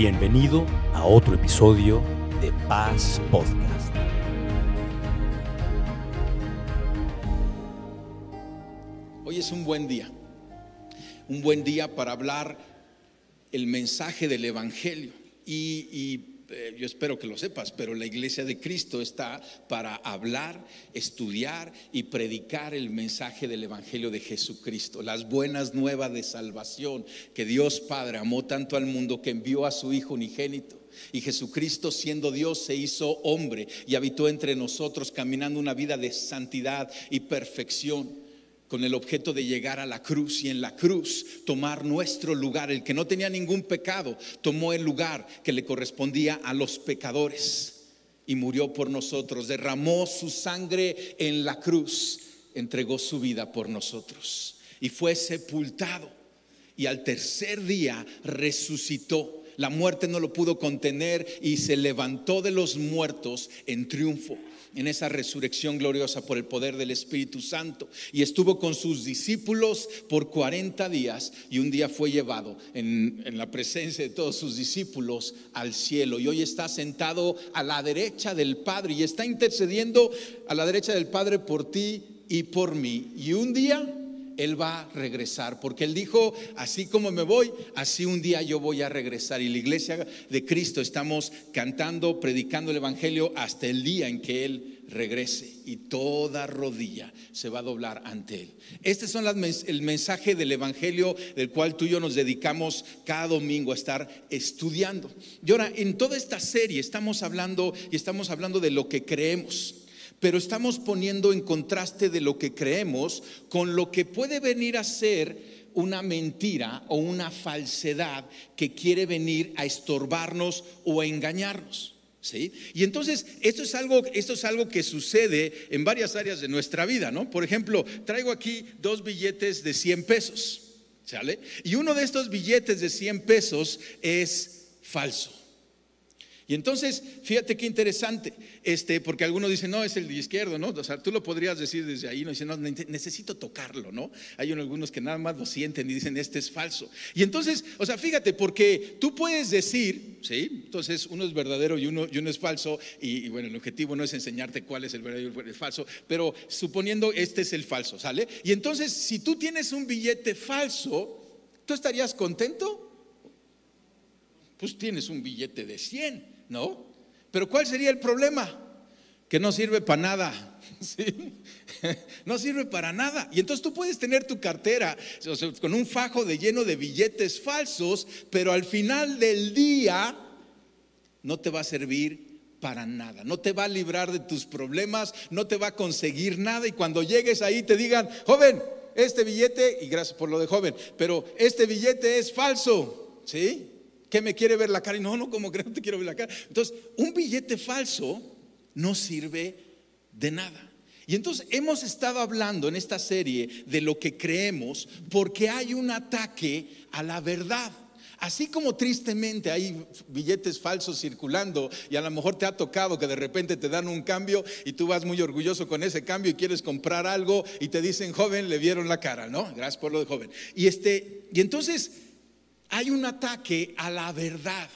Bienvenido a otro episodio de Paz Podcast. Hoy es un buen día, un buen día para hablar el mensaje del Evangelio. Y, y, eh, yo espero que lo sepas, pero la iglesia de Cristo está para hablar, estudiar y predicar el mensaje del Evangelio de Jesucristo, las buenas nuevas de salvación, que Dios Padre amó tanto al mundo que envió a su Hijo unigénito. Y Jesucristo siendo Dios se hizo hombre y habitó entre nosotros caminando una vida de santidad y perfección con el objeto de llegar a la cruz y en la cruz tomar nuestro lugar. El que no tenía ningún pecado tomó el lugar que le correspondía a los pecadores y murió por nosotros, derramó su sangre en la cruz, entregó su vida por nosotros y fue sepultado y al tercer día resucitó. La muerte no lo pudo contener y se levantó de los muertos en triunfo en esa resurrección gloriosa por el poder del Espíritu Santo. Y estuvo con sus discípulos por 40 días y un día fue llevado en, en, la presencia de todos sus discípulos al cielo. Y hoy está sentado a la derecha del Padre y está intercediendo a la derecha del Padre por ti y por mí. Y un día él va a regresar, porque Él dijo, así como me voy, así un día yo voy a regresar. Y la iglesia de Cristo estamos cantando, predicando el Evangelio hasta el día en que Él regrese y toda rodilla se va a doblar ante Él. Este es el mensaje del Evangelio del cual tú y yo nos dedicamos cada domingo a estar estudiando. Y ahora, en toda esta serie estamos hablando y estamos hablando de lo que creemos pero estamos poniendo en contraste de lo que creemos con lo que puede venir a ser una mentira o una falsedad que quiere venir a estorbarnos o a engañarnos. ¿Sí? Y entonces esto es algo esto es algo que sucede en varias áreas de nuestra vida, ¿no? Por ejemplo, traigo aquí dos billetes de 100 pesos, ¿sale? Y uno de estos billetes de 100 pesos es falso. Y entonces, fíjate qué interesante, este, porque algunos dicen, no, es el de izquierdo, ¿no? O sea, tú lo podrías decir desde ahí, no dicen, no, necesito tocarlo, ¿no? Hay algunos que nada más lo sienten y dicen, este es falso. Y entonces, o sea, fíjate, porque tú puedes decir, ¿sí? Entonces, uno es verdadero y uno, y uno es falso, y, y, bueno, el objetivo no es enseñarte cuál es el verdadero y el falso, pero suponiendo este es el falso, ¿sale? Y entonces, si tú tienes un billete falso, ¿tú estarías contento? Pues tienes un billete de 100. ¿No? Pero ¿cuál sería el problema? Que no sirve para nada. ¿sí? No sirve para nada. Y entonces tú puedes tener tu cartera con un fajo de lleno de billetes falsos, pero al final del día no te va a servir para nada. No te va a librar de tus problemas, no te va a conseguir nada. Y cuando llegues ahí te digan, joven, este billete, y gracias por lo de joven, pero este billete es falso. ¿Sí? Que me quiere ver la cara y no, no, como que no te quiero ver la cara. Entonces, un billete falso no sirve de nada. Y entonces hemos estado hablando en esta serie de lo que creemos porque hay un ataque a la verdad. Así como tristemente hay billetes falsos circulando y a lo mejor te ha tocado que de repente te dan un cambio y tú vas muy orgulloso con ese cambio y quieres comprar algo y te dicen, joven, le vieron la cara, ¿no? Gracias por lo de joven. Y, este, y entonces hay un ataque a la verdad,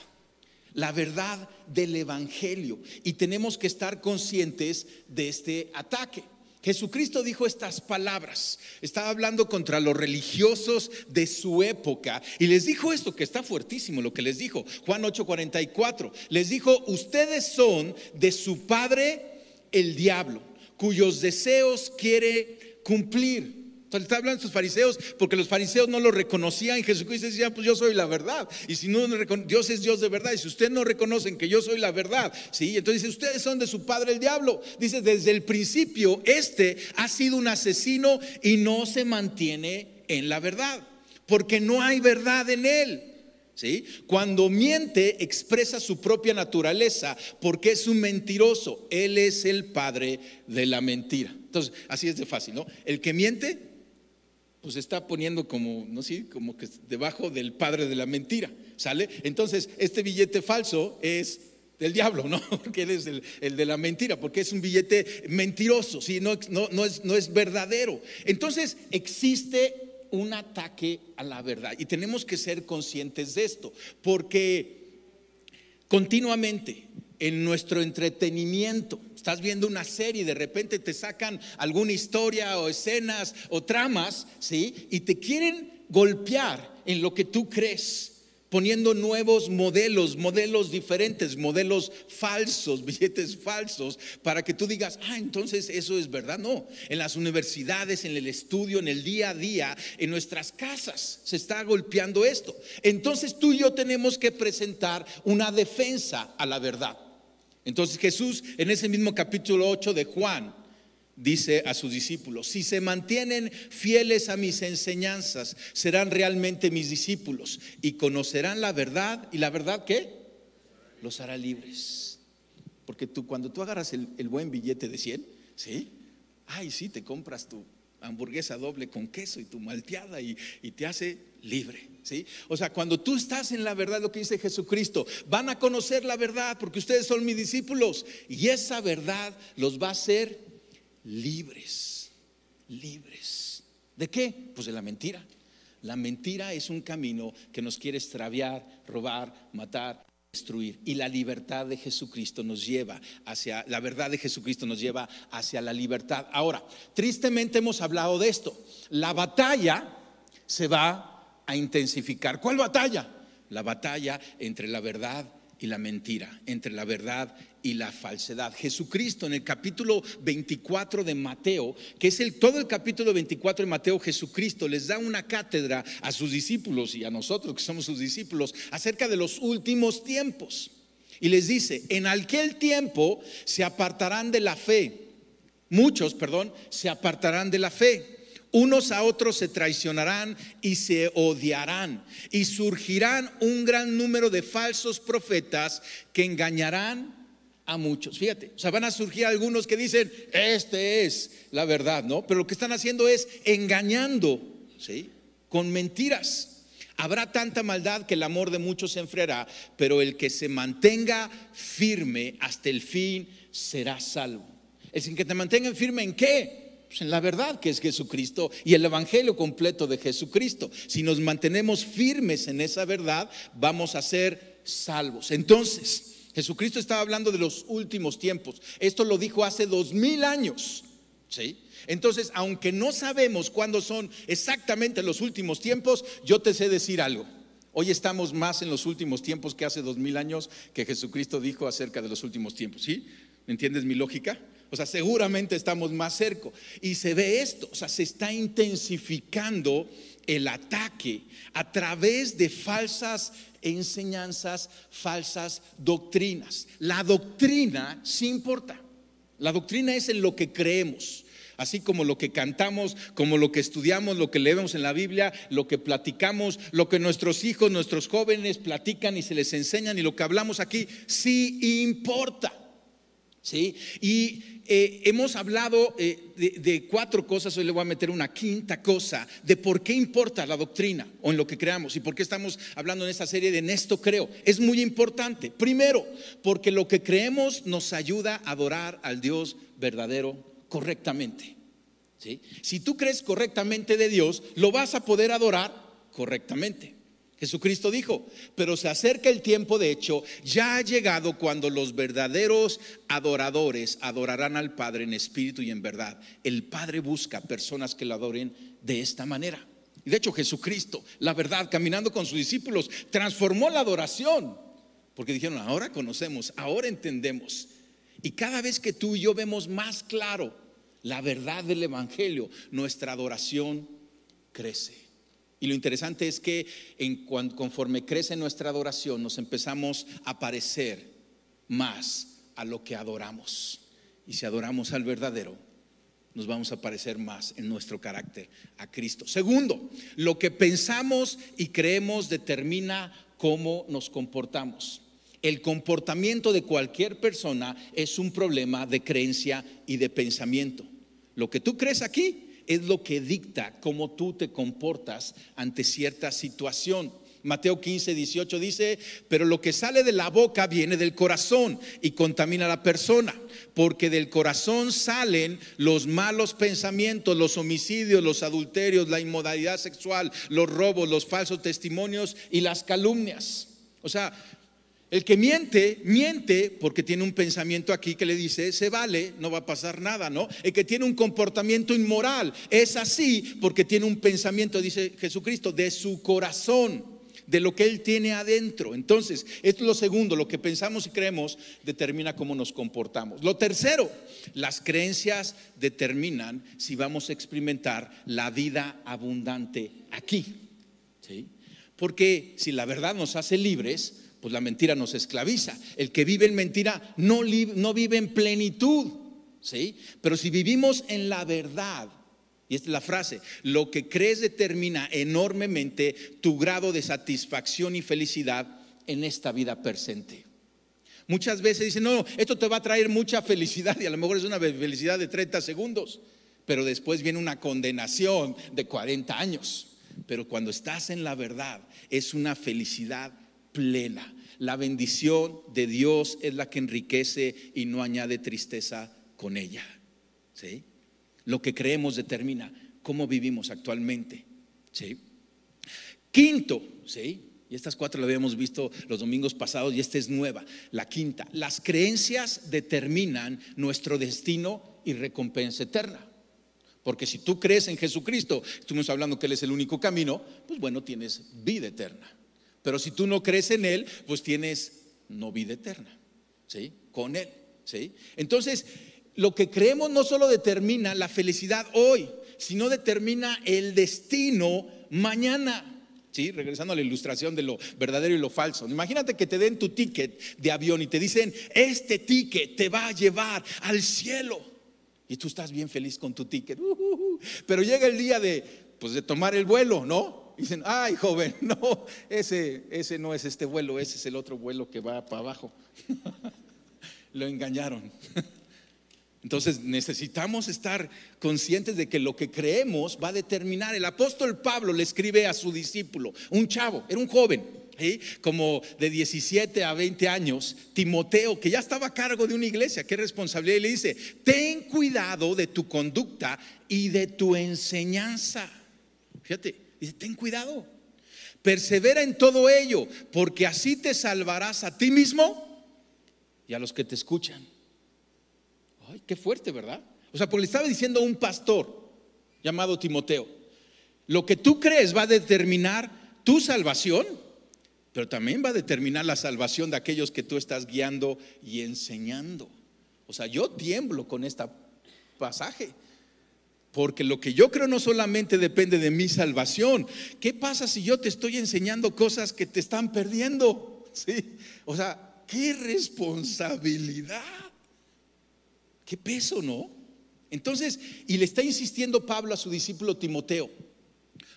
la verdad del Evangelio, y tenemos que estar conscientes de este ataque. Jesucristo dijo estas palabras, estaba hablando contra los religiosos de su época y les dijo esto que está fuertísimo lo que les dijo, Juan 8:44, les dijo, ustedes son de su padre el diablo, cuyos deseos quiere cumplir. Entonces está hablando de sus fariseos porque los fariseos no lo reconocían y Jesucristo decía, pues yo soy la verdad. Y si no, Dios es Dios de verdad. Y si ustedes no reconocen que yo soy la verdad, ¿sí? Entonces dice, ustedes son de su padre el diablo. Dice, desde el principio, este ha sido un asesino y no se mantiene en la verdad. Porque no hay verdad en él. ¿Sí? Cuando miente expresa su propia naturaleza porque es un mentiroso. Él es el padre de la mentira. Entonces, así es de fácil, ¿no? El que miente pues está poniendo como, no sé, como que debajo del padre de la mentira, ¿sale? Entonces, este billete falso es del diablo, ¿no? Porque él es el, de la mentira, porque es un billete mentiroso, ¿sí? No, no, no, es, no es verdadero. Entonces, existe un ataque a la verdad y tenemos que ser conscientes de esto, porque continuamente en nuestro entretenimiento. Estás viendo una serie y de repente te sacan alguna historia o escenas o tramas, ¿sí? Y te quieren golpear en lo que tú crees poniendo nuevos modelos, modelos diferentes, modelos falsos, billetes falsos, para que tú digas, ah, entonces eso es verdad. No, en las universidades, en el estudio, en el día a día, en nuestras casas se está golpeando esto. Entonces tú y yo tenemos que presentar una defensa a la verdad. Entonces Jesús en ese mismo capítulo 8 de Juan, dice a sus discípulos, si se mantienen fieles a mis enseñanzas, serán realmente mis discípulos y conocerán la verdad. ¿Y la verdad qué? Los hará libres. Porque tú cuando tú agarras el, buen billete de 100, ¿sí? Ay, sí, te compras tu hamburguesa doble con queso y tu malteada y, y te hace libre. ¿Sí? O sea, cuando tú estás en la verdad, lo que dice Jesucristo, van a conocer la verdad porque ustedes son mis discípulos y esa verdad los va a hacer libres, libres. ¿De qué? Pues de la mentira. La mentira es un camino que nos quiere extraviar, robar, matar, destruir. Y la libertad de Jesucristo nos lleva hacia, la verdad de Jesucristo nos lleva hacia la libertad. Ahora, tristemente hemos hablado de esto. La batalla se va a intensificar. ¿Cuál batalla? La batalla entre la verdad y la mentira, entre la verdad y la falsedad. Jesucristo en el capítulo 24 de Mateo, que es el todo el capítulo 24 de Mateo, Jesucristo les da una cátedra a sus discípulos y a nosotros que somos sus discípulos acerca de los últimos tiempos. Y les dice, en aquel tiempo se apartarán de la fe. Muchos, perdón, se apartarán de la fe unos a otros se traicionarán y se odiarán. Y surgirán un gran número de falsos profetas que engañarán muchos. Fíjate, o sea, van a surgir algunos que dicen, este es la verdad, ¿no? Pero lo que están haciendo es engañando, ¿sí? Con mentiras. Habrá tanta maldad que el amor de muchos se enfriará, pero el que se mantenga firme hasta el fin será salvo. El que te mantenga firme en qué? Pues, en la verdad que es Jesucristo y el Evangelio completo de Jesucristo. Si nos mantenemos firmes en esa verdad, vamos a ser salvos. Entonces, Jesucristo estaba hablando de los últimos tiempos. Esto lo dijo hace dos mil años. ¿Sí? Entonces, aunque no sabemos cuándo son exactamente los últimos tiempos, yo te sé decir algo. Hoy estamos más en los últimos tiempos que hace dos mil años que Jesucristo dijo acerca de los últimos tiempos. ¿Sí? ¿Me entiendes mi lógica? O sea, seguramente estamos más cerca. Y se ve esto, o sea, se está intensificando el ataque a través de falsas enseñanzas, falsas doctrinas. La doctrina sí importa. La doctrina es en lo que creemos. Así como lo que cantamos, como lo que estudiamos, lo que leemos en la Biblia, lo que platicamos, lo que nuestros hijos, nuestros jóvenes platican y se les enseñan y lo que hablamos aquí, sí importa. ¿Sí? Y eh, hemos hablado eh, de, cuatro cosas, hoy le voy a meter una quinta cosa de por qué importa la doctrina o en lo que creamos y por qué estamos hablando en esta serie de en esto creo. Es muy importante. Primero, porque lo que creemos nos ayuda a adorar al Dios verdadero correctamente. ¿sí? Si tú crees correctamente de Dios, lo vas a poder adorar correctamente. Jesucristo dijo, pero se acerca el tiempo, de hecho, ya ha llegado cuando los verdaderos adoradores adorarán al Padre en espíritu y en verdad. El Padre busca personas que lo adoren de esta manera. Y de hecho Jesucristo, la verdad, caminando con sus discípulos, transformó la adoración. Porque dijeron, ahora conocemos, ahora entendemos. Y cada vez que tú y yo vemos más claro la verdad del Evangelio, nuestra adoración crece. Y lo interesante es que en, conforme crece nuestra adoración, nos empezamos a parecer más a lo que adoramos. Y si adoramos al verdadero, nos vamos a parecer más en nuestro carácter a Cristo. Segundo, lo que pensamos y creemos determina cómo nos comportamos. El comportamiento de cualquier persona es un problema de creencia y de pensamiento. Lo que tú crees aquí es lo que dicta cómo tú te comportas ante cierta situación. Mateo 15, 18 dice, pero lo que sale de la boca viene del corazón y contamina a la persona, porque del corazón salen los malos pensamientos, los homicidios, los adulterios, la inmodalidad sexual, los robos, los falsos testimonios y las calumnias. O sea, El que miente, miente porque tiene un pensamiento aquí que le dice, se vale, no va a pasar nada, ¿no? El que tiene un comportamiento inmoral, es así porque tiene un pensamiento, dice Jesucristo, de su corazón, de lo que él tiene adentro. Entonces, esto es lo segundo, lo que pensamos y creemos determina cómo nos comportamos. Lo tercero, las creencias determinan si vamos a experimentar la vida abundante aquí, ¿sí? Porque si la verdad nos hace libres, pues la mentira nos esclaviza. El que vive en mentira no, no vive en plenitud, ¿sí? Pero si vivimos en la verdad, y esta es la frase, lo que crees determina enormemente tu grado de satisfacción y felicidad en esta vida presente. Muchas veces dicen, no, esto te va a traer mucha felicidad y a lo mejor es una felicidad de 30 segundos, pero después viene una condenación de 40 años. Pero cuando estás en la verdad, es una felicidad plena. La bendición de Dios es la que enriquece y no añade tristeza con ella. ¿Sí? Lo que creemos determina cómo vivimos actualmente. ¿Sí? Quinto, ¿sí? Y estas cuatro las habíamos visto los domingos pasados y esta es nueva. La quinta, las creencias determinan nuestro destino y recompensa eterna. Porque si tú crees en Jesucristo, estuvimos hablando que Él es el único camino, pues bueno, tienes vida eterna. Pero si tú no crees en Él, pues tienes no vida eterna, ¿sí? Con Él, ¿sí? Entonces, lo que creemos no solo determina la felicidad hoy, sino determina el destino mañana. ¿Sí? Regresando a la ilustración de lo verdadero y lo falso. Imagínate que te den tu ticket de avión y te dicen, este ticket te va a llevar al cielo. Y tú estás bien feliz con tu ticket. Pero llega el día de, pues, de tomar el vuelo, ¿no? Dicen, ay joven, no, ese, ese no es este vuelo, ese es el otro vuelo que va para abajo. Lo engañaron. Entonces necesitamos estar conscientes de que lo que creemos va a determinar. El apóstol Pablo le escribe a su discípulo, un chavo, era un joven, como de 17 a 20 años, Timoteo, que ya estaba a cargo de una iglesia, qué responsabilidad, y le dice, ten cuidado de tu conducta y de tu enseñanza. Fíjate, Dice, ten cuidado. Persevera en todo ello, porque así te salvarás a ti mismo y a los que te escuchan. Ay, qué fuerte, ¿verdad? O sea, porque le estaba diciendo a un pastor llamado Timoteo, lo que tú crees va a determinar tu salvación, pero también va a determinar la salvación de aquellos que tú estás guiando y enseñando. O sea, yo tiemblo con este pasaje. Porque lo que yo creo no solamente depende de mi salvación. ¿Qué pasa si yo te estoy enseñando cosas que te están perdiendo? ¿Sí? O sea, qué responsabilidad. Qué peso, ¿no? Entonces, y le está insistiendo Pablo a su discípulo Timoteo,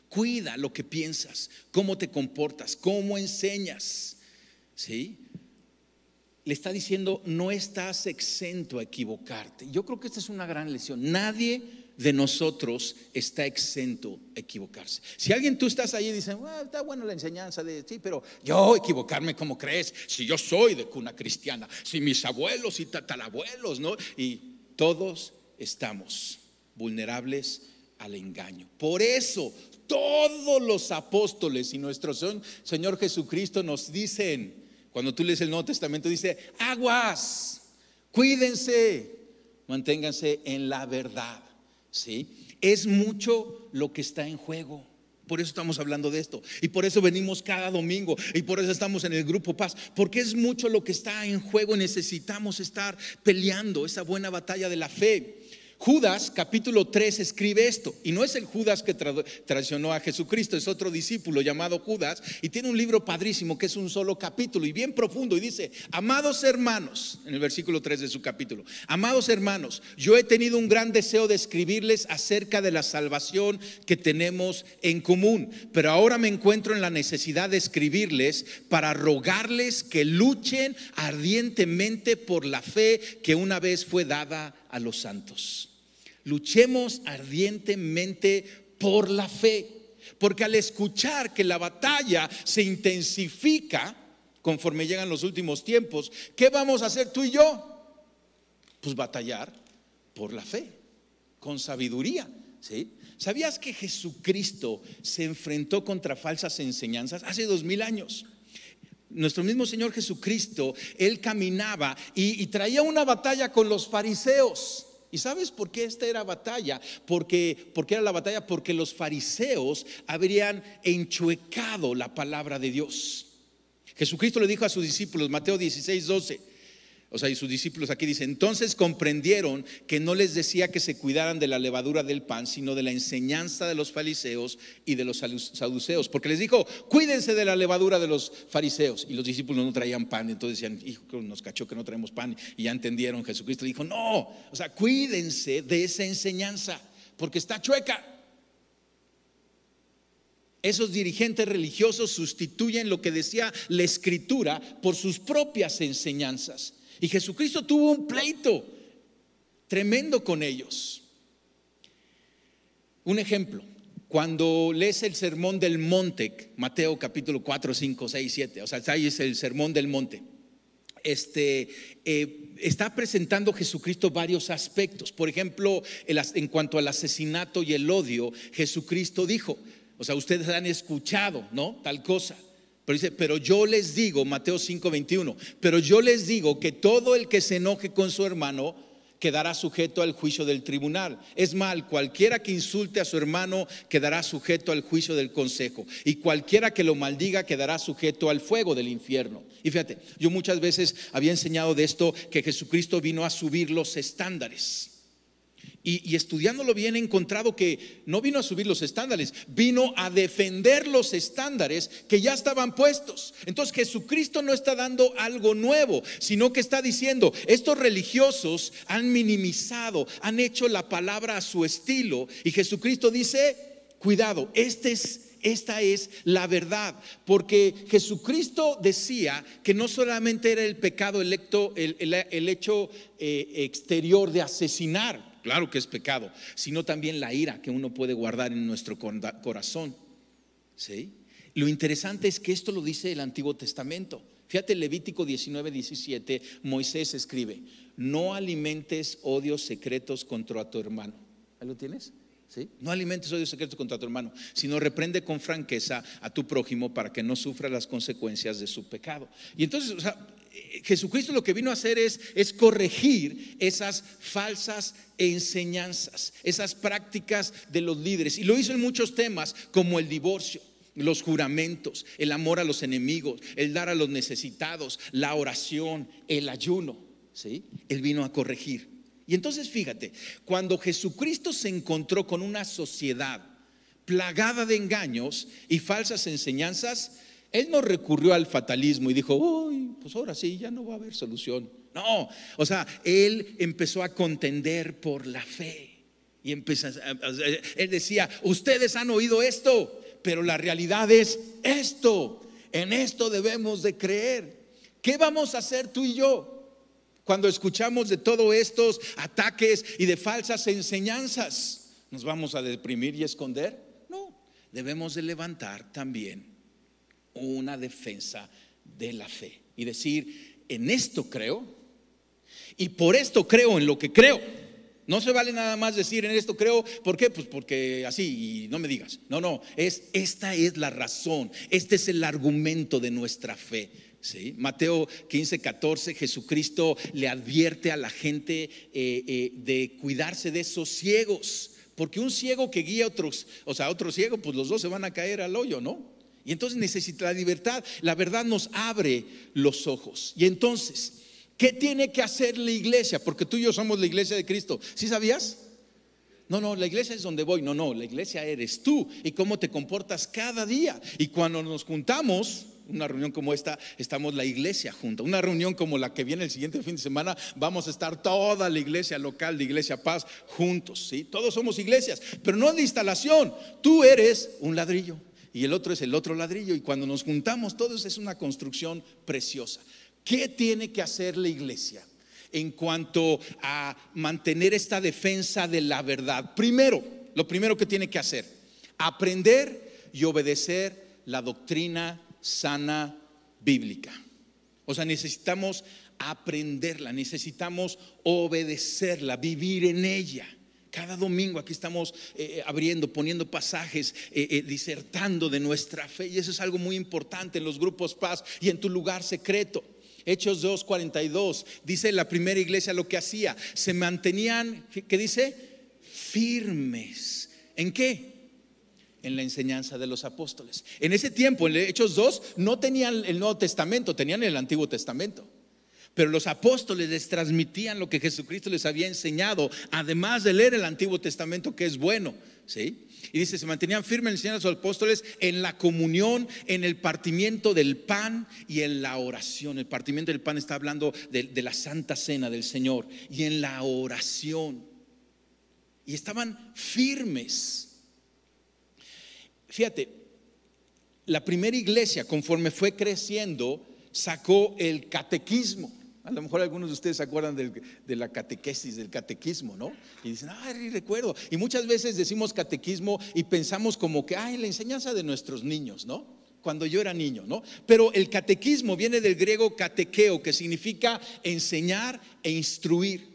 cuida lo que piensas, cómo te comportas, cómo enseñas. ¿Sí? Le está diciendo, no estás exento a equivocarte. Yo creo que esta es una gran lección. Nadie de nosotros está exento equivocarse. Si alguien tú estás ahí y dices, está buena la enseñanza de sí, pero yo equivocarme como crees, si yo soy de cuna cristiana, si mis abuelos y tatarabuelos, ¿no? Y todos estamos vulnerables al engaño. Por eso todos los apóstoles y nuestro Señor Jesucristo nos dicen, cuando tú lees el Nuevo Testamento, dice, aguas, cuídense, manténganse en la verdad. ¿Sí? Es mucho lo que está en juego. Por eso estamos hablando de esto. Y por eso venimos cada domingo. Y por eso estamos en el grupo Paz. Porque es mucho lo que está en juego. Necesitamos estar peleando esa buena batalla de la fe. Judas capítulo 3 escribe esto, y no es el Judas que traicionó a Jesucristo, es otro discípulo llamado Judas, y tiene un libro padrísimo que es un solo capítulo y bien profundo, y dice, amados hermanos, en el versículo 3 de su capítulo, amados hermanos, yo he tenido un gran deseo de escribirles acerca de la salvación que tenemos en común, pero ahora me encuentro en la necesidad de escribirles para rogarles que luchen ardientemente por la fe que una vez fue dada a los santos. Luchemos ardientemente por la fe, porque al escuchar que la batalla se intensifica conforme llegan los últimos tiempos, ¿qué vamos a hacer tú y yo? Pues batallar por la fe, con sabiduría. ¿sí? ¿Sabías que Jesucristo se enfrentó contra falsas enseñanzas hace dos mil años? Nuestro mismo Señor Jesucristo, Él caminaba y, traía una batalla con los fariseos. ¿Y sabes por qué esta era batalla? Porque, porque era la batalla porque los fariseos habrían enchuecado la palabra de Dios. Jesucristo le dijo a sus discípulos, Mateo 16, 12, o sea, y sus discípulos aquí dicen, entonces comprendieron que no les decía que se cuidaran de la levadura del pan, sino de la enseñanza de los fariseos y de los saduceos. Porque les dijo, cuídense de la levadura de los fariseos. Y los discípulos no traían pan, entonces decían, hijo, nos cachó que no traemos pan. Y ya entendieron, Jesucristo dijo, no, o sea, cuídense de esa enseñanza, porque está chueca. Esos dirigentes religiosos sustituyen lo que decía la escritura por sus propias enseñanzas. Y Jesucristo tuvo un pleito tremendo con ellos. Un ejemplo, cuando lees el sermón del monte, Mateo capítulo 4, 5, 6, 7, o sea, ahí es el sermón del monte. Este, eh, está presentando Jesucristo varios aspectos. Por ejemplo, en cuanto al asesinato y el odio, Jesucristo dijo, o sea, ustedes han escuchado, ¿no? Tal cosa. Pero dice, pero yo les digo, Mateo 5:21, pero yo les digo que todo el que se enoje con su hermano quedará sujeto al juicio del tribunal. Es mal, cualquiera que insulte a su hermano quedará sujeto al juicio del consejo. Y cualquiera que lo maldiga quedará sujeto al fuego del infierno. Y fíjate, yo muchas veces había enseñado de esto que Jesucristo vino a subir los estándares. Y, estudiándolo bien he encontrado que no vino a subir los estándares, vino a defender los estándares que ya estaban puestos. Entonces Jesucristo no está dando algo nuevo, sino que está diciendo, estos religiosos han minimizado, han hecho la palabra a su estilo. Y Jesucristo dice, cuidado, este es esta es la verdad, porque Jesucristo decía que no solamente era el pecado electo, el, hecho eh, exterior de asesinar, claro que es pecado, sino también la ira que uno puede guardar en nuestro corazón. ¿Sí? Lo interesante es que esto lo dice el Antiguo Testamento. Fíjate, Levítico 19, 17, Moisés escribe, no alimentes odios secretos contra tu hermano. ¿Ahí lo tienes? ¿Sí? No alimentes odios secretos contra tu hermano, sino reprende con franqueza a tu prójimo para que no sufra las consecuencias de su pecado. Y entonces, o sea, Jesucristo lo que vino a hacer es, es corregir esas falsas enseñanzas, esas prácticas de los líderes. Y lo hizo en muchos temas como el divorcio los juramentos, el amor a los enemigos, el dar a los necesitados, la oración, el ayuno. ¿sí? Él vino a corregir. Y entonces fíjate, cuando Jesucristo se encontró con una sociedad plagada de engaños y falsas enseñanzas, él no recurrió al fatalismo y dijo, uy, pues ahora sí, ya no va a haber solución. No, o sea, él empezó a contender por la fe. Y empezó, él decía, ustedes han oído esto, pero la realidad es esto. En esto debemos de creer. ¿Qué vamos a hacer tú y yo cuando escuchamos de todos estos ataques y de falsas enseñanzas? ¿Nos vamos a deprimir y esconder? No, debemos de levantar también una defensa de la fe y decir, en esto creo y por esto creo en lo que creo. No se vale nada más decir en esto creo, ¿por qué? Pues porque así y no me digas. No, no, es esta es la razón, este es el argumento de nuestra fe. Mateo 15, 14, Jesucristo le advierte a la gente eh, eh, de cuidarse de esos ciegos, porque un ciego que guía a otros, o sea, otro ciego, pues los dos se van a caer al hoyo, ¿no? Y entonces necesita la libertad. La verdad nos abre los ojos. Y entonces, ¿qué tiene que hacer la iglesia? Porque tú y yo somos la iglesia de Cristo. ¿Sí sabías? No, no, la iglesia es donde voy. No, no, la iglesia eres tú y cómo te comportas cada día. Y cuando nos juntamos, una reunión como esta, estamos la iglesia junta. Una reunión como la que viene el siguiente fin de semana, vamos a estar toda la iglesia local de Iglesia Paz juntos. ¿sí? Todos somos iglesias, pero no de instalación. Tú eres un ladrillo y el otro es el otro ladrillo. Y cuando nos juntamos todos es una construcción preciosa. ¿Qué tiene que hacer la iglesia en cuanto a mantener esta defensa de la verdad? Primero, lo primero que tiene que hacer, aprender y obedecer la doctrina sana bíblica. O sea, necesitamos aprenderla, necesitamos obedecerla, vivir en ella. Cada domingo aquí estamos eh, abriendo, poniendo pasajes, eh, eh, disertando de nuestra fe. Y eso es algo muy importante en los grupos paz y en tu lugar secreto. Hechos 2.42 dice la primera iglesia lo que hacía. Se mantenían, ¿qué dice? Firmes. ¿En qué? en la enseñanza de los apóstoles. En ese tiempo, en Hechos 2, no tenían el Nuevo Testamento, tenían el Antiguo Testamento. Pero los apóstoles les transmitían lo que Jesucristo les había enseñado, además de leer el Antiguo Testamento, que es bueno. ¿sí? Y dice, se mantenían firmes enseñando a los apóstoles en la comunión, en el partimiento del pan y en la oración. El partimiento del pan está hablando de, de la santa cena del Señor y en la oración. Y estaban firmes. Fíjate, la primera iglesia, conforme fue creciendo, sacó el catequismo. A lo mejor algunos de ustedes se acuerdan de la catequesis, del catequismo, ¿no? Y dicen, ay, recuerdo. Y muchas veces decimos catequismo y pensamos como que, ay, la enseñanza de nuestros niños, ¿no? Cuando yo era niño, ¿no? Pero el catequismo viene del griego catequeo, que significa enseñar e instruir.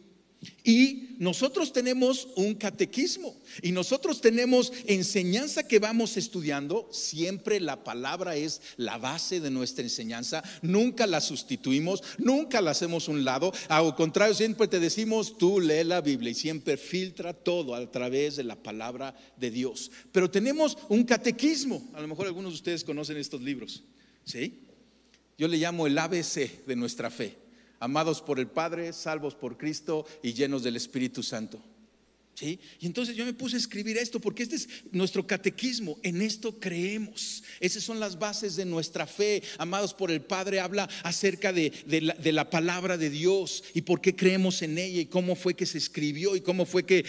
Y nosotros tenemos un catequismo y nosotros tenemos enseñanza que vamos estudiando. Siempre la palabra es la base de nuestra enseñanza. Nunca la sustituimos, nunca la hacemos un lado. Al contrario, siempre te decimos, tú lee la Biblia y siempre filtra todo a través de la palabra de Dios. Pero tenemos un catequismo. A lo mejor algunos de ustedes conocen estos libros. ¿Sí? Yo le llamo el ABC de nuestra fe amados por el Padre, salvos por Cristo y llenos del Espíritu Santo. Y entonces yo me puse a escribir esto porque este es nuestro catequismo, en esto creemos. Esas son las bases de nuestra fe. Amados por el Padre, habla acerca de, la, palabra de Dios y por qué creemos en ella y cómo fue que se escribió y cómo fue que,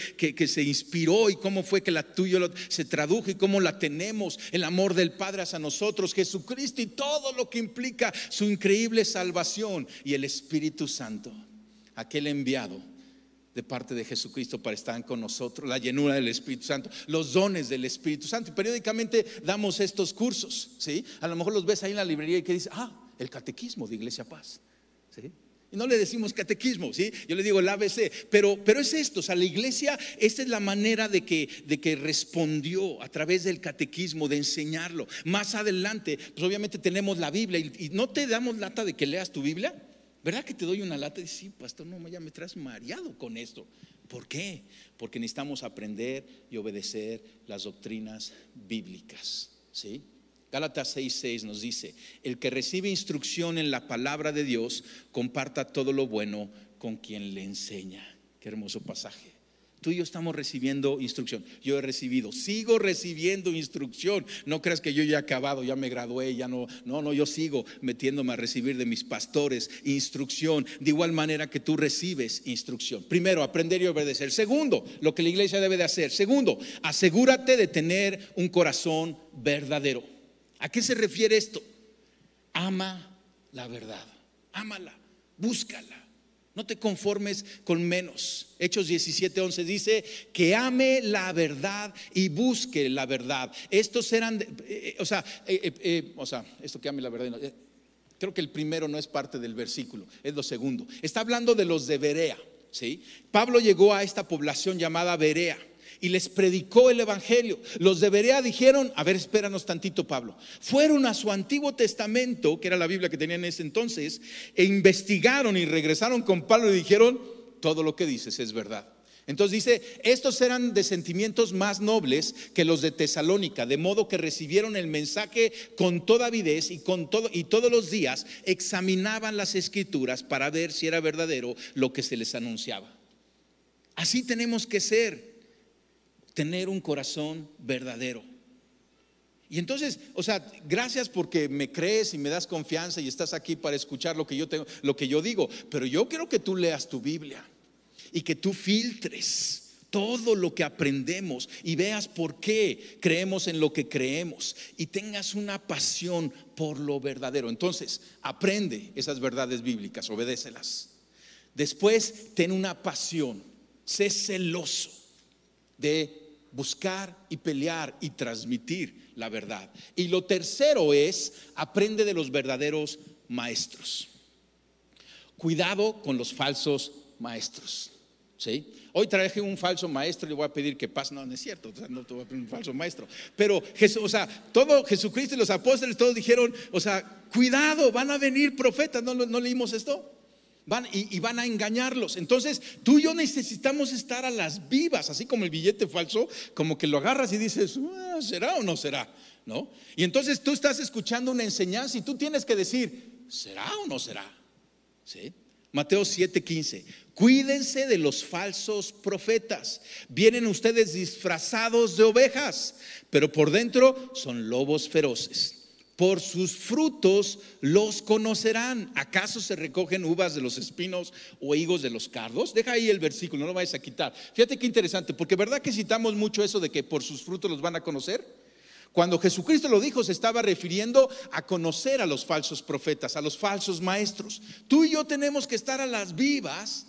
se inspiró y cómo fue que la tuya se tradujo y cómo la tenemos. El amor del Padre hacia nosotros, Jesucristo y todo lo que implica su increíble salvación y el Espíritu Santo, aquel enviado de parte de Jesucristo para estar con nosotros, la llenura del Espíritu Santo, los dones del Espíritu Santo. Y periódicamente damos estos cursos, ¿sí? A lo mejor los ves ahí en la librería y que dice, ah, el catequismo de Iglesia Paz, ¿sí? Y no le decimos catequismo, ¿sí? Yo le digo el ABC, pero, pero es esto, o sea, la iglesia, esta es la manera de que, de que respondió a través del catequismo, de enseñarlo. Más adelante, pues obviamente tenemos la Biblia y, y no te damos lata de que leas tu Biblia. ¿Verdad que te doy una lata y sí, pastor, no, ya me traes mareado con esto? ¿Por qué? Porque necesitamos aprender y obedecer las doctrinas bíblicas. ¿Sí? Gálatas 6:6 nos dice, el que recibe instrucción en la palabra de Dios, comparta todo lo bueno con quien le enseña. Qué hermoso pasaje. Tú y yo estamos recibiendo instrucción. Yo he recibido, sigo recibiendo instrucción. No creas que yo ya he acabado, ya me gradué, ya no. No, no, yo sigo metiéndome a recibir de mis pastores instrucción. De igual manera que tú recibes instrucción. Primero, aprender y obedecer. Segundo, lo que la iglesia debe de hacer. Segundo, asegúrate de tener un corazón verdadero. ¿A qué se refiere esto? Ama la verdad. Ámala, búscala. No te conformes con menos. Hechos 17, 11 dice que ame la verdad y busque la verdad. Estos eran, eh, eh, o, sea, eh, o sea, esto que ame la verdad. creo que el primero no es parte del versículo, es lo segundo. Está hablando de los de Berea. ¿sí? Pablo llegó a esta población llamada Berea y les predicó el Evangelio. Los de Berea dijeron, a ver, espéranos tantito, Pablo. Fueron a su Antiguo Testamento, que era la Biblia que tenían en ese entonces, e investigaron y regresaron con Pablo y dijeron, todo lo que dices es verdad. Entonces dice, estos eran de sentimientos más nobles que los de Tesalónica, de modo que recibieron el mensaje con toda avidez y, con todo, y todos los días examinaban las escrituras para ver si era verdadero lo que se les anunciaba. Así tenemos que ser tener un corazón verdadero. Y entonces, o sea, gracias porque me crees y me das confianza y estás aquí para escuchar lo que yo tengo, lo que yo digo, pero yo quiero que tú leas tu Biblia y que tú filtres todo lo que aprendemos y veas por qué creemos en lo que creemos y tengas una pasión por lo verdadero. Entonces, aprende esas verdades bíblicas, obedécelas. Después, ten una pasión, sé celoso de buscar y pelear y transmitir la verdad. Y lo tercero es, aprende de los verdaderos maestros. Cuidado con los falsos maestros. ¿Sí? Hoy traje un falso maestro y le voy a pedir que pase. No, no es cierto, o sea, no te voy a pedir un falso maestro. Pero, Jesús, o sea, todo Jesucristo y los apóstoles, todos dijeron, o sea, cuidado, van a venir profetas. ¿No, no leímos esto? Van, y, van a engañarlos. Entonces, tú y yo necesitamos estar a las vivas, así como el billete falso, como que lo agarras y dices, ah, ¿será o no será? ¿No? Y entonces tú estás escuchando una enseñanza y tú tienes que decir, ¿será o no será? ¿Sí? Mateo 7:15. Cuídense de los falsos profetas. Vienen ustedes disfrazados de ovejas, pero por dentro son lobos feroces. Por sus frutos los conocerán. ¿Acaso se recogen uvas de los espinos o higos de los cardos? Deja ahí el versículo, no lo vayas a quitar. Fíjate qué interesante, porque verdad que citamos mucho eso de que por sus frutos los van a conocer. Cuando Jesucristo lo dijo, se estaba refiriendo a conocer a los falsos profetas, a los falsos maestros. Tú y yo tenemos que estar a las vivas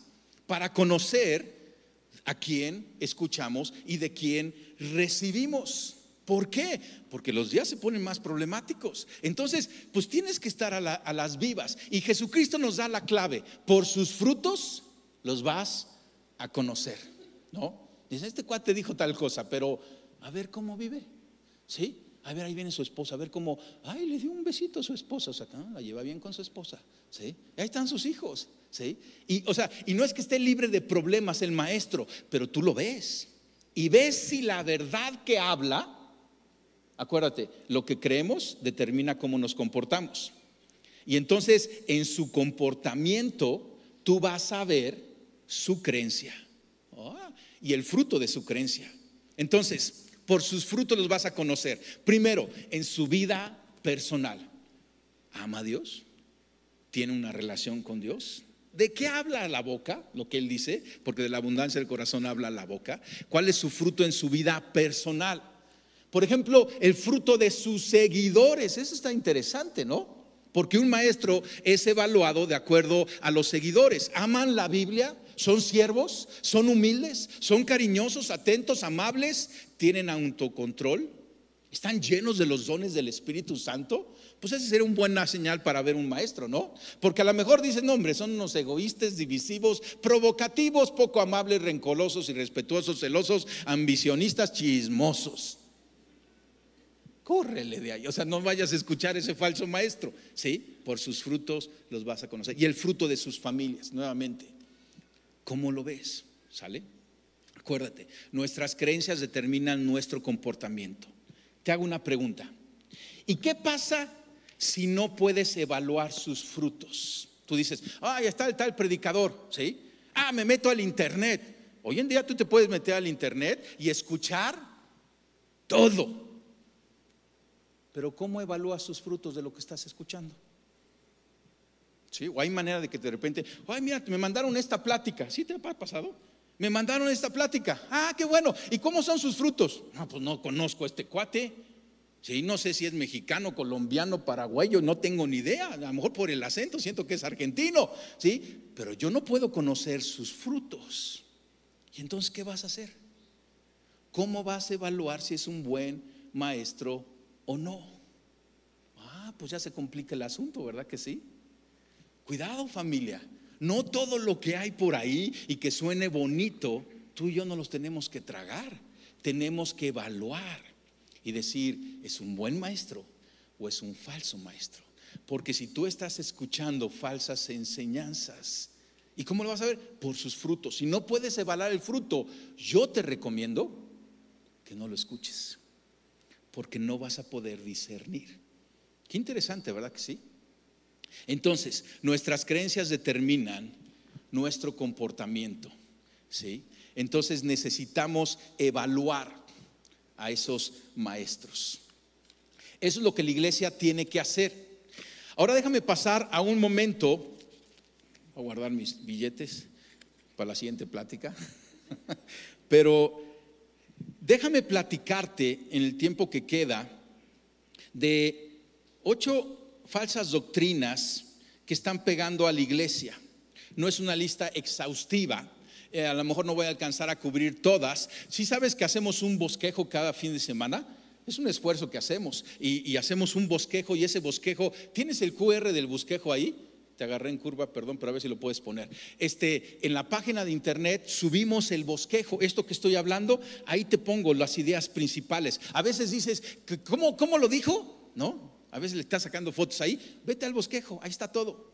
para conocer a quién escuchamos y de quién recibimos. ¿Por qué? Porque los días se ponen más problemáticos. Entonces, pues tienes que estar a, las vivas. Y Jesucristo nos da la clave. Por sus frutos los vas a conocer. ¿No? Dice, este cuate dijo tal cosa, pero a ver cómo vive. ¿Sí? A ver, ahí viene su esposa, a ver cómo, ay, le dio un besito a su esposa, o sea, la lleva bien con su esposa, ¿sí? ahí están sus hijos, ¿sí? Y, o sea, y no es que esté libre de problemas el maestro, pero tú lo ves. Y ves si la verdad que habla, acuérdate, lo que creemos determina cómo nos comportamos. Y entonces, en su comportamiento, tú vas a ver su creencia ah, y el fruto de su creencia. Entonces, por sus frutos los vas a conocer. Primero, en su vida personal. ¿Ama a Dios? ¿Tiene una relación con Dios? ¿De qué habla la boca? Lo que él dice, porque de la abundancia del corazón habla la boca. ¿Cuál es su fruto en su vida personal? Por ejemplo, el fruto de sus seguidores. Eso está interesante, ¿no? Porque un maestro es evaluado de acuerdo a los seguidores. ¿Aman la Biblia? ¿Son siervos? ¿Son humildes? ¿Son cariñosos, atentos, amables? ¿Tienen autocontrol? ¿Están llenos de los dones del Espíritu Santo? Pues ese sería un buena señal para ver un maestro, ¿no? Porque a lo mejor dicen, no, hombre, son unos egoístas, divisivos, provocativos, poco amables, rencorosos, irrespetuosos, celosos, ambicionistas, chismosos. Córrele de ahí, o sea, no vayas a escuchar ese falso maestro, ¿sí? Por sus frutos los vas a conocer. Y el fruto de sus familias, nuevamente. ¿Cómo lo ves? ¿Sale? Acuérdate, nuestras creencias determinan nuestro comportamiento. Te hago una pregunta. ¿Y qué pasa si no puedes evaluar sus frutos? Tú dices, ah, ya está el tal predicador, ¿sí? Ah, me meto al internet. Hoy en día tú te puedes meter al internet y escuchar todo. Pero ¿cómo evalúas sus frutos de lo que estás escuchando? ¿Sí? O hay manera de que de repente, ay, mira, me mandaron esta plática. ¿Sí te ha pasado? Me mandaron esta plática. Ah, qué bueno. ¿Y cómo son sus frutos? No, pues no conozco este cuate. Sí, no sé si es mexicano, colombiano, paraguayo, no tengo ni idea. A lo mejor por el acento siento que es argentino, ¿sí? Pero yo no puedo conocer sus frutos. ¿Y entonces qué vas a hacer? ¿Cómo vas a evaluar si es un buen maestro o no? Ah, pues ya se complica el asunto, ¿verdad que sí? Cuidado familia, no todo lo que hay por ahí y que suene bonito, tú y yo no los tenemos que tragar, tenemos que evaluar y decir, ¿es un buen maestro o es un falso maestro? Porque si tú estás escuchando falsas enseñanzas, ¿y cómo lo vas a ver? Por sus frutos. Si no puedes evaluar el fruto, yo te recomiendo que no lo escuches, porque no vas a poder discernir. Qué interesante, ¿verdad que sí? Entonces, nuestras creencias determinan nuestro comportamiento. ¿sí? Entonces necesitamos evaluar a esos maestros. Eso es lo que la iglesia tiene que hacer. Ahora déjame pasar a un momento, voy a guardar mis billetes para la siguiente plática, pero déjame platicarte en el tiempo que queda de ocho falsas doctrinas que están pegando a la iglesia. No es una lista exhaustiva. Eh, a lo mejor no voy a alcanzar a cubrir todas. Si sabes que hacemos un bosquejo cada fin de semana, es un esfuerzo que hacemos y, hacemos un bosquejo y ese bosquejo, ¿tienes el QR del bosquejo ahí? Te agarré en curva, perdón, pero a ver si lo puedes poner. Este, en la página de internet subimos el bosquejo, esto que estoy hablando, ahí te pongo las ideas principales. A veces dices, ¿cómo, cómo lo dijo? ¿No? A veces le estás sacando fotos ahí, vete al bosquejo, ahí está todo.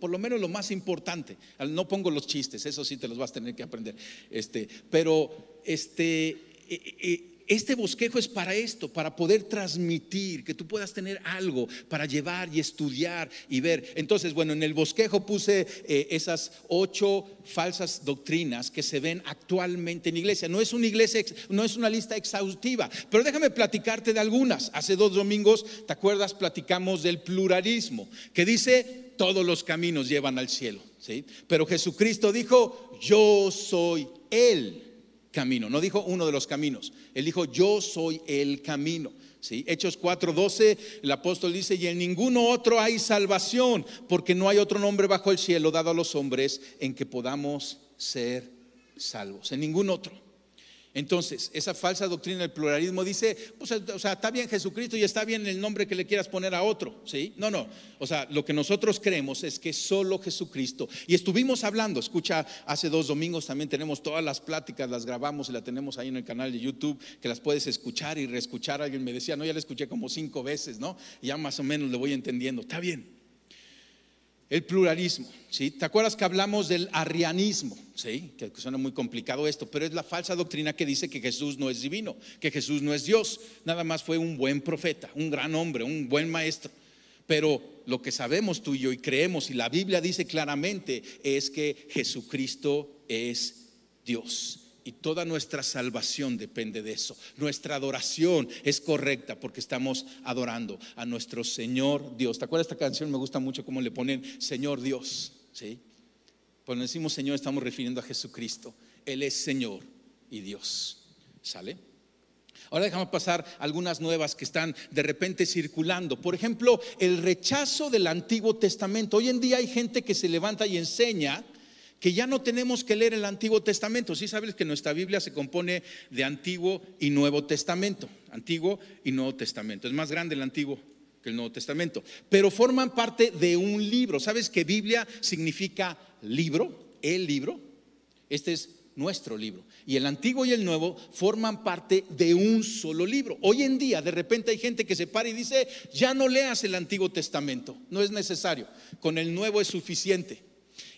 Por lo menos lo más importante. No pongo los chistes, eso sí te los vas a tener que aprender. Este, pero este, eh, eh, este bosquejo es para esto, para poder transmitir, que tú puedas tener algo para llevar y estudiar y ver. Entonces, bueno, en el bosquejo puse eh, esas ocho falsas doctrinas que se ven actualmente en iglesia. No es una iglesia, no es una lista exhaustiva, pero déjame platicarte de algunas. Hace dos domingos, ¿te acuerdas? Platicamos del pluralismo, que dice todos los caminos llevan al cielo, ¿sí? Pero Jesucristo dijo, yo soy Él camino. No dijo uno de los caminos. Él dijo, yo soy el camino. ¿Sí? Hechos 4:12, el apóstol dice, y en ninguno otro hay salvación, porque no hay otro nombre bajo el cielo dado a los hombres en que podamos ser salvos. En ningún otro. Entonces, esa falsa doctrina del pluralismo dice, pues, o sea, está bien Jesucristo y está bien el nombre que le quieras poner a otro, ¿sí? No, no. O sea, lo que nosotros creemos es que solo Jesucristo. Y estuvimos hablando, escucha, hace dos domingos también tenemos todas las pláticas, las grabamos y las tenemos ahí en el canal de YouTube, que las puedes escuchar y reescuchar. Alguien me decía, no, ya la escuché como cinco veces, ¿no? ya más o menos le voy entendiendo. Está bien. El pluralismo, ¿sí? ¿Te acuerdas que hablamos del arrianismo? ¿Sí? Que suena muy complicado esto, pero es la falsa doctrina que dice que Jesús no es divino, que Jesús no es Dios, nada más fue un buen profeta, un gran hombre, un buen maestro. Pero lo que sabemos tú y yo y creemos, y la Biblia dice claramente, es que Jesucristo es Dios. Y toda nuestra salvación depende de eso. Nuestra adoración es correcta porque estamos adorando a nuestro Señor Dios. ¿Te acuerdas esta canción? Me gusta mucho cómo le ponen Señor Dios. ¿sí? Cuando decimos Señor estamos refiriendo a Jesucristo. Él es Señor y Dios. ¿Sale? Ahora déjame pasar algunas nuevas que están de repente circulando. Por ejemplo, el rechazo del Antiguo Testamento. Hoy en día hay gente que se levanta y enseña que ya no tenemos que leer el Antiguo Testamento. Sí sabes que nuestra Biblia se compone de Antiguo y Nuevo Testamento. Antiguo y Nuevo Testamento. Es más grande el Antiguo que el Nuevo Testamento. Pero forman parte de un libro. ¿Sabes que Biblia significa libro? El libro. Este es nuestro libro. Y el antiguo y el nuevo forman parte de un solo libro. Hoy en día, de repente hay gente que se para y dice, ya no leas el Antiguo Testamento, no es necesario, con el nuevo es suficiente.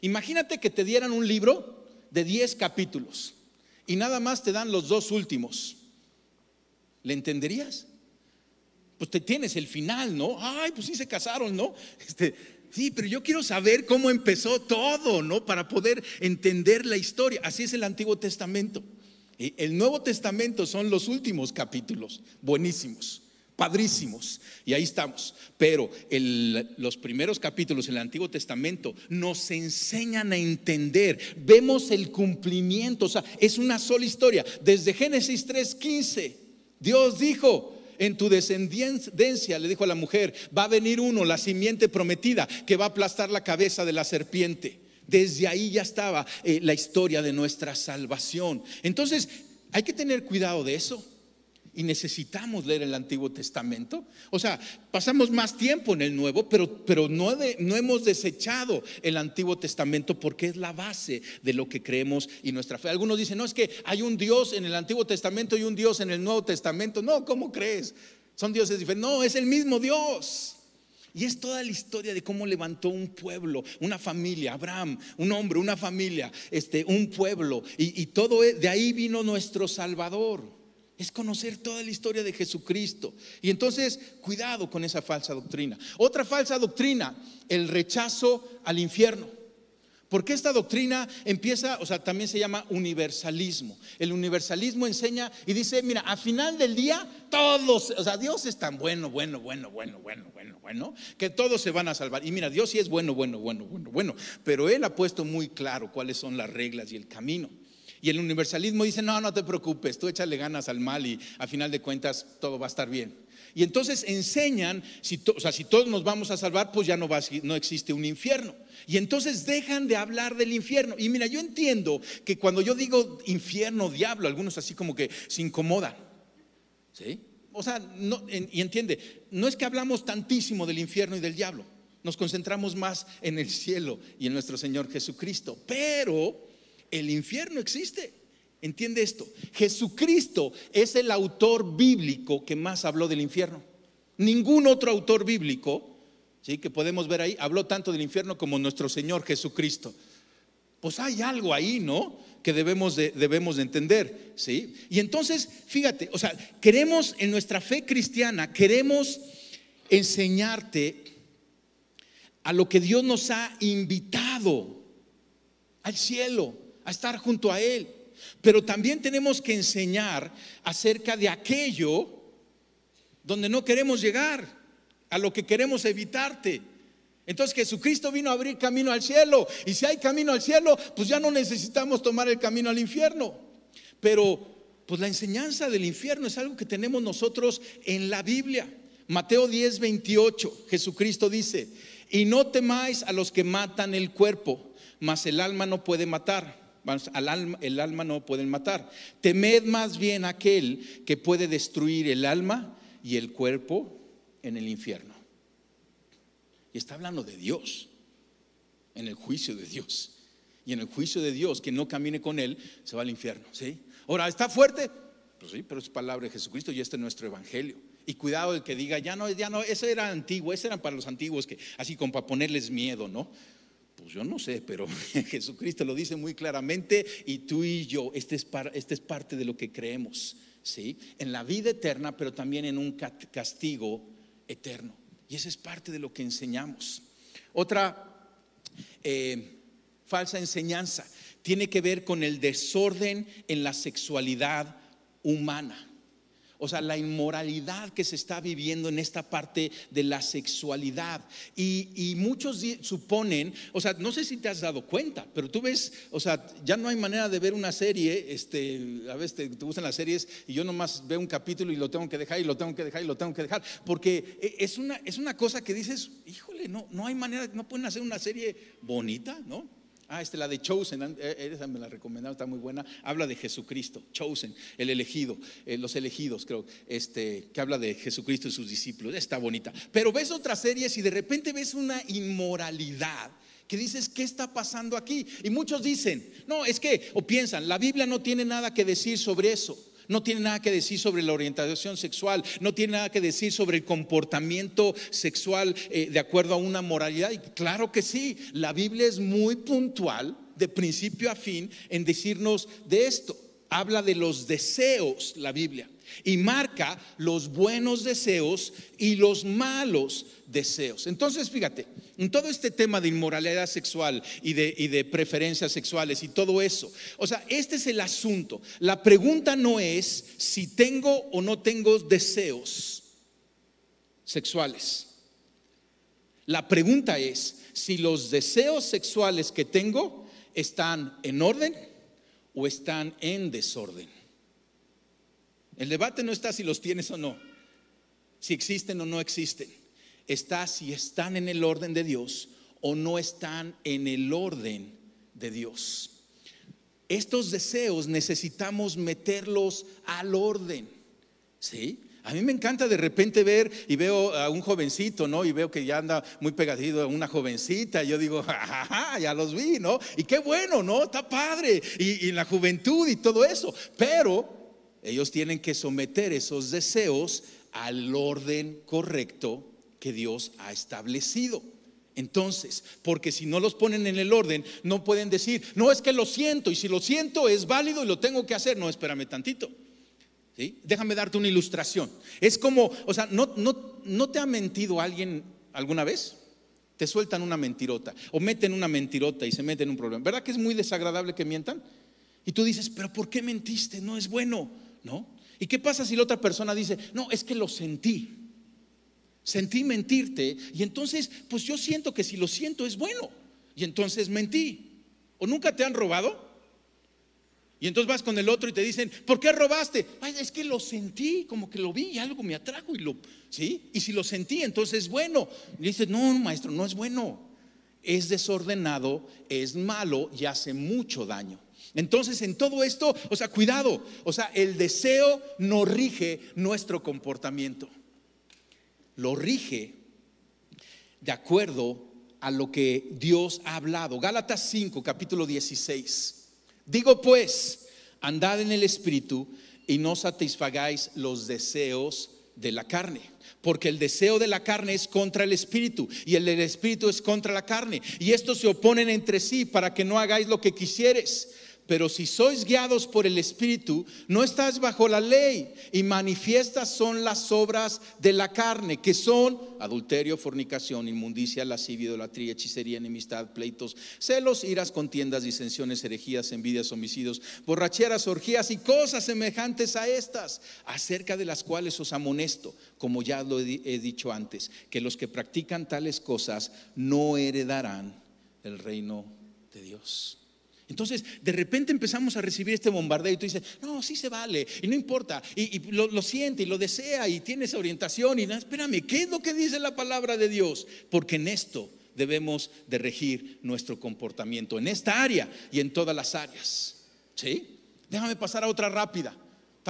Imagínate que te dieran un libro de 10 capítulos y nada más te dan los dos últimos. ¿Le entenderías? Pues te tienes el final, ¿no? Ay, pues sí se casaron, ¿no? Este, sí, pero yo quiero saber cómo empezó todo, ¿no? Para poder entender la historia. Así es el Antiguo Testamento. El Nuevo Testamento son los últimos capítulos, buenísimos padrísimos. Y ahí estamos. Pero los primeros capítulos en el Antiguo Testamento nos enseñan a entender. Vemos el cumplimiento. O sea, es una sola historia. Desde Génesis 3:15, Dios dijo, en tu descendencia, le dijo a la mujer, va a venir uno, la simiente prometida, que va a aplastar la cabeza de la serpiente. Desde ahí ya estaba eh, la historia de nuestra salvación. Entonces, hay que tener cuidado de eso y necesitamos leer el Antiguo Testamento. O sea, pasamos más tiempo en el Nuevo, pero, pero no, no hemos desechado el Antiguo Testamento porque es la base de lo que creemos y nuestra fe. Algunos dicen, no, es que hay un Dios en el Antiguo Testamento y un Dios en el Nuevo Testamento. No, ¿cómo crees? Son dioses diferentes. No, es el mismo Dios. Y es toda la historia de cómo levantó un pueblo, una familia, Abraham, un hombre, una familia, este, un pueblo. Y, y todo e, de ahí vino nuestro Salvador es conocer toda la historia de Jesucristo. Y entonces, cuidado con esa falsa doctrina. Otra falsa doctrina, el rechazo al infierno. Porque esta doctrina empieza, o sea, también se llama universalismo. El universalismo enseña y dice, mira, a final del día todos, o sea, Dios es tan bueno, bueno, bueno, bueno, bueno, bueno, bueno, que todos se van a salvar. Y mira, Dios sí es bueno, bueno, bueno, bueno, bueno, pero Él ha puesto muy claro cuáles son las reglas y el camino. Y el universalismo dice, no, no te preocupes, tú échale ganas al mal y a final de cuentas todo va a estar bien. Y entonces enseñan, si o sea, si todos nos vamos a salvar, pues ya no, va, no existe un infierno. Y entonces dejan de hablar del infierno. Y mira, yo entiendo que cuando yo digo infierno, diablo, algunos así como que se incomodan. ¿Sí? O sea, no, y entiende, no es que hablamos tantísimo del infierno y del diablo. Nos concentramos más en el cielo y en nuestro Señor Jesucristo. Pero el infierno existe. Entiende esto. Jesucristo es el autor bíblico que más habló del infierno. Ningún otro autor bíblico, ¿sí? que podemos ver ahí, habló tanto del infierno como nuestro Señor Jesucristo. Pues hay algo ahí, ¿no? Que debemos de, debemos de entender, ¿sí? Y entonces, fíjate, o sea, queremos en nuestra fe cristiana, queremos enseñarte a lo que Dios nos ha invitado al cielo, a estar junto a Él. Pero también tenemos que enseñar acerca de aquello donde no queremos llegar, a lo que queremos evitarte. Entonces Jesucristo vino a abrir camino al cielo. Y si hay camino al cielo, pues ya no necesitamos tomar el camino al infierno. Pero pues la enseñanza del infierno es algo que tenemos nosotros en la Biblia. Mateo 10, 28, Jesucristo dice, y no temáis a los que matan el cuerpo, mas el alma no puede matar. Al alma, el alma no pueden matar. Temed más bien aquel que puede destruir el alma y el cuerpo en el infierno. Y está hablando de Dios, en el juicio de Dios. Y en el juicio de Dios, quien no camine con Él, se va al infierno. ¿sí? Ahora, ¿está fuerte? Pues sí, pero es palabra de Jesucristo y este es nuestro evangelio. Y cuidado el que diga, ya no, ya no, eso era antiguo, eso era para los antiguos, que así como para ponerles miedo, ¿no? Pues yo no sé, pero Jesucristo lo dice muy claramente y tú y yo, este es, este es parte de lo que creemos, ¿sí? En la vida eterna, pero también en un castigo eterno. Y esa es parte de lo que enseñamos. Otra eh, falsa enseñanza tiene que ver con el desorden en la sexualidad humana o sea, la inmoralidad que se está viviendo en esta parte de la sexualidad. Y, muchos suponen, o sea, no sé si te has dado cuenta, pero tú ves, o sea, ya no hay manera de ver una serie, este, a veces te, gustan las series y yo nomás veo un capítulo y lo tengo que dejar y lo tengo que dejar y lo tengo que dejar, porque e, es una, es una cosa que dices, híjole, no, no hay manera, no pueden hacer una serie bonita, ¿no? Ah, esta la de Chosen, eh, esa me la recomendaron, está muy buena. Habla de Jesucristo, Chosen, el elegido, eh, los elegidos, creo, este, que habla de Jesucristo y sus discípulos. Está bonita. Pero ves otras series y de repente ves una inmoralidad que dices, ¿qué está pasando aquí? Y muchos dicen, no, es que, o piensan, la Biblia no tiene nada que decir sobre eso no tiene nada que decir sobre la orientación sexual, no tiene nada que decir sobre el comportamiento sexual eh, de acuerdo a una moralidad. Y claro que sí, la Biblia es muy puntual de principio a fin en decirnos de esto. Habla de los deseos, la Biblia, y marca los buenos deseos y los malos deseos. Entonces, fíjate, en todo este tema de inmoralidad sexual y de, y de, preferencias sexuales y todo eso, o sea, este es el asunto. La pregunta no es si tengo o no tengo deseos sexuales. La pregunta es si los deseos sexuales que tengo están en orden o están en desorden. El debate no está si los tienes o no, si existen o no existen está si están en el orden de Dios o no están en el orden de Dios. Estos deseos necesitamos meterlos al orden. ¿Sí? A mí me encanta de repente ver y veo a un jovencito, ¿no? Y veo que ya anda muy pegadito a una jovencita. Y yo digo, jajaja, ya los vi, ¿no? Y qué bueno, ¿no? Está padre. Y, y la juventud y todo eso. Pero ellos tienen que someter esos deseos al orden correcto que Dios ha establecido. Entonces, porque si no los ponen en el orden, no pueden decir, no es que lo siento, y si lo siento es válido y lo tengo que hacer. No, espérame tantito. ¿Sí? Déjame darte una ilustración. Es como, o sea, ¿no, no, ¿no te ha mentido alguien alguna vez? Te sueltan una mentirota o meten una mentirota y se meten en un problema. ¿Verdad que es muy desagradable que mientan? Y tú dices, pero ¿por qué mentiste? No es bueno, ¿no? ¿Y qué pasa si la otra persona dice, no, es que lo sentí? Sentí mentirte y entonces, pues yo siento que si lo siento es bueno. Y entonces mentí. ¿O nunca te han robado? Y entonces vas con el otro y te dicen, ¿por qué robaste? es que lo sentí, como que lo vi y algo me atrajo y lo, ¿sí? Y si lo sentí, entonces es bueno. Y dices, no, maestro, no es bueno. Es desordenado, es malo y hace mucho daño. Entonces, en todo esto, o sea, cuidado, o sea, el deseo no rige nuestro comportamiento lo rige de acuerdo a lo que Dios ha hablado. Gálatas 5, capítulo 16. Digo pues, andad en el Espíritu y no satisfagáis los deseos de la carne. Porque el deseo de la carne es contra el espíritu y el del espíritu es contra la carne. Y estos se oponen entre sí para que no hagáis lo que quisieres. Pero si sois guiados por el Espíritu, no estás bajo la ley y manifiestas son las obras de la carne, que son adulterio, fornicación, inmundicia, lascivia, idolatría, hechicería, enemistad, pleitos, celos, iras, contiendas, disensiones, herejías, envidias, homicidios, borracheras, orgías y cosas semejantes a estas, acerca de las cuales os amonesto, como ya lo he dicho antes, que los que practican tales cosas no heredarán el reino de Dios. Entonces, de repente empezamos a recibir este bombardeo y tú dices, no, sí se vale, y no importa, y, lo, siente y lo desea y tiene esa orientación y no, espérame, ¿qué es lo que dice la palabra de Dios? Porque en esto debemos de regir nuestro comportamiento, en esta área y en todas las áreas. ¿Sí? Déjame pasar a otra rápida.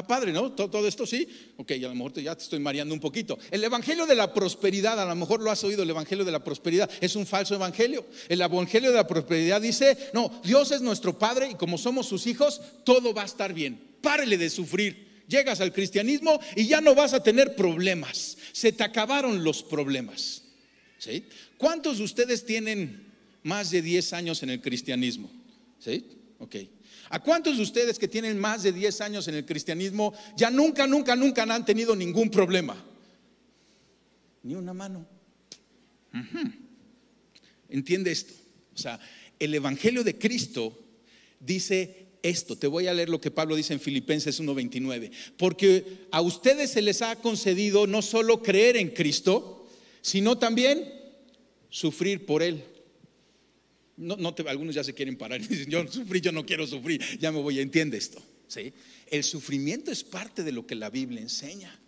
Padre, ¿no? Todo, esto sí. Ok, a lo mejor ya te estoy mareando un poquito. El evangelio de la prosperidad, a lo mejor lo has oído, el evangelio de la prosperidad es un falso evangelio. El evangelio de la prosperidad dice, no, Dios es nuestro Padre y como somos sus hijos, todo va a estar bien. Párele de sufrir. Llegas al cristianismo y ya no vas a tener problemas. Se te acabaron los problemas. ¿Sí? ¿Cuántos de ustedes tienen más de 10 años en el cristianismo? ¿Sí? Ok. ¿A cuántos de ustedes que tienen más de 10 años en el cristianismo ya nunca, nunca, nunca han tenido ningún problema? Ni una mano. ¿Entiende esto? O sea, el Evangelio de Cristo dice esto. Te voy a leer lo que Pablo dice en Filipenses 1:29. Porque a ustedes se les ha concedido no solo creer en Cristo, sino también sufrir por Él no, algunos ya se quieren parar y dicen, yo sufrí, yo no quiero sufrir, ya me voy, entiende esto. ¿sí? El sufrimiento es parte de lo que la Biblia enseña.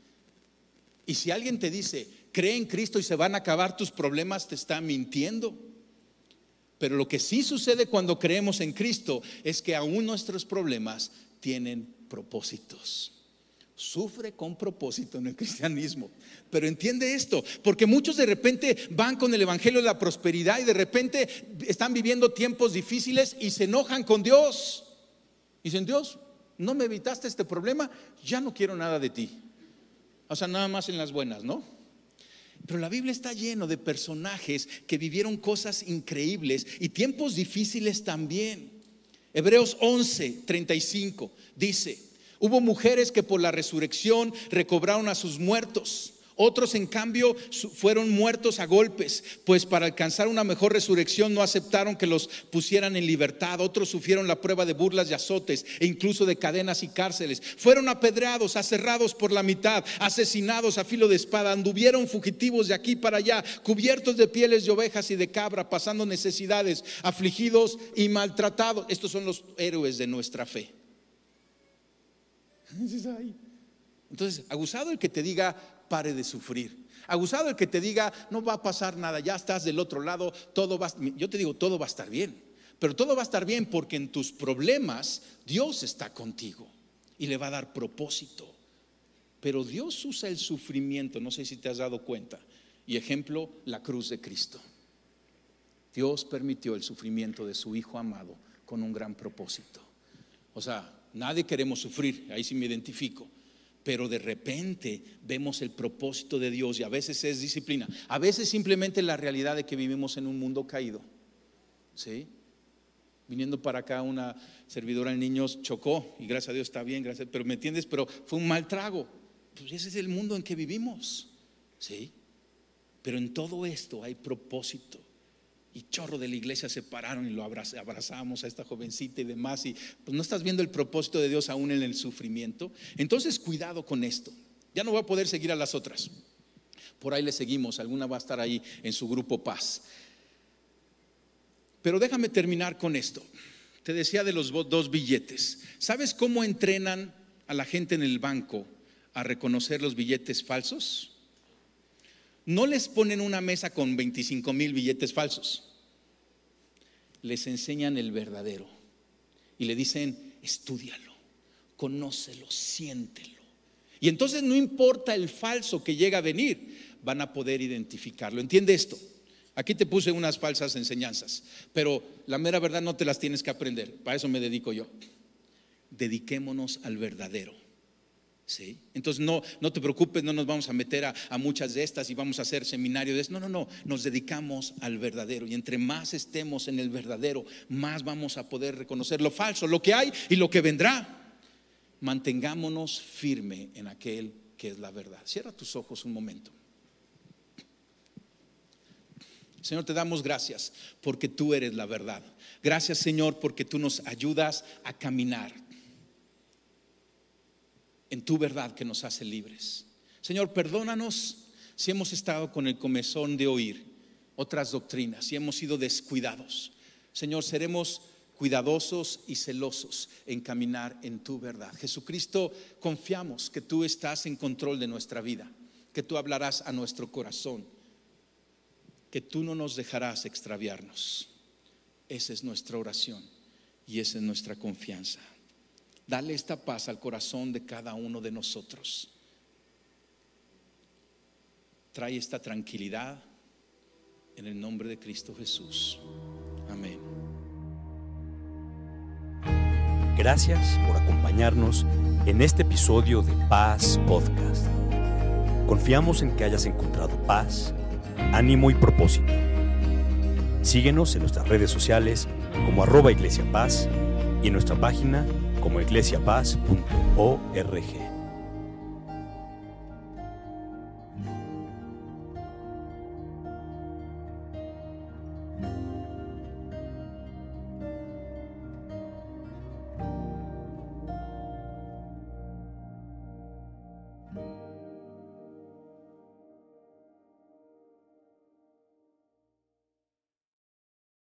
Y si alguien te dice, cree en Cristo y se van a acabar tus problemas, te está mintiendo. Pero lo que sí sucede cuando creemos en Cristo es que aún nuestros problemas tienen propósitos sufre con propósito en el cristianismo. Pero entiende esto, porque muchos de repente van con el Evangelio de la prosperidad y de repente están viviendo tiempos difíciles y se enojan con Dios. Dicen, Dios, no me evitaste este problema, ya no quiero nada de ti. O sea, nada más en las buenas, ¿no? Pero la Biblia está lleno de personajes que vivieron cosas increíbles y tiempos difíciles también. Hebreos 11, 35 dice, Hubo mujeres que por la resurrección recobraron a sus muertos. Otros, en cambio, fueron muertos a golpes, pues para alcanzar una mejor resurrección no aceptaron que los pusieran en libertad. Otros sufrieron la prueba de burlas y azotes e incluso de cadenas y cárceles. Fueron apedreados, aserrados por la mitad, asesinados a filo de espada, anduvieron fugitivos de aquí para allá, cubiertos de pieles de ovejas y de cabra, pasando necesidades, afligidos y maltratados. Estos son los héroes de nuestra fe. Entonces, aguzado el que te diga, pare de sufrir. Aguzado el que te diga, no va a pasar nada, ya estás del otro lado, todo va, yo te digo, todo va a estar bien. Pero todo va a estar bien porque en tus problemas Dios está contigo y le va a dar propósito. Pero Dios usa el sufrimiento, no sé si te has dado cuenta. Y ejemplo, la cruz de Cristo. Dios permitió el sufrimiento de su Hijo amado con un gran propósito. O sea, Nadie queremos sufrir, ahí sí me identifico. Pero de repente vemos el propósito de Dios y a veces es disciplina. A veces simplemente la realidad de que vivimos en un mundo caído. ¿Sí? Viniendo para acá una servidora de niños chocó y gracias a Dios está bien, gracias, pero me entiendes, pero fue un mal trago. Pues ese es el mundo en que vivimos. ¿Sí? Pero en todo esto hay propósito y chorro de la iglesia se pararon y lo abrazamos a esta jovencita y demás. Y pues no estás viendo el propósito de Dios aún en el sufrimiento. Entonces, cuidado con esto. Ya no voy a poder seguir a las otras. Por ahí le seguimos, alguna va a estar ahí en su grupo Paz. Pero déjame terminar con esto. Te decía de los dos billetes. ¿Sabes cómo entrenan a la gente en el banco a reconocer los billetes falsos? No les ponen una mesa con 25 mil billetes falsos. Les enseñan el verdadero. Y le dicen, estudialo, conócelo, siéntelo. Y entonces no importa el falso que llega a venir, van a poder identificarlo. ¿Entiende esto? Aquí te puse unas falsas enseñanzas, pero la mera verdad no te las tienes que aprender. Para eso me dedico yo. Dediquémonos al verdadero. Entonces no, no te preocupes, no nos vamos a meter a, a muchas de estas y vamos a hacer seminario de esto. No, no, no, nos dedicamos al verdadero. Y entre más estemos en el verdadero, más vamos a poder reconocer lo falso, lo que hay y lo que vendrá. Mantengámonos firme en aquel que es la verdad. Cierra tus ojos un momento. Señor, te damos gracias porque tú eres la verdad. Gracias, Señor, porque tú nos ayudas a caminar en tu verdad que nos hace libres. Señor, perdónanos si hemos estado con el comezón de oír otras doctrinas, si hemos sido descuidados. Señor, seremos cuidadosos y celosos en caminar en tu verdad. Jesucristo, confiamos que tú estás en control de nuestra vida, que tú hablarás a nuestro corazón que tú no nos dejarás extraviarnos. Esa es nuestra oración y esa es nuestra confianza. Dale esta paz al corazón de cada uno de nosotros. Trae esta tranquilidad en el nombre de Cristo Jesús. Amén. Gracias por acompañarnos en este episodio de Paz Podcast. Confiamos en que hayas encontrado paz ánimo y propósito. Síguenos en nuestras redes sociales como arroba Iglesia Paz y en nuestra página como iglesiapaz.org.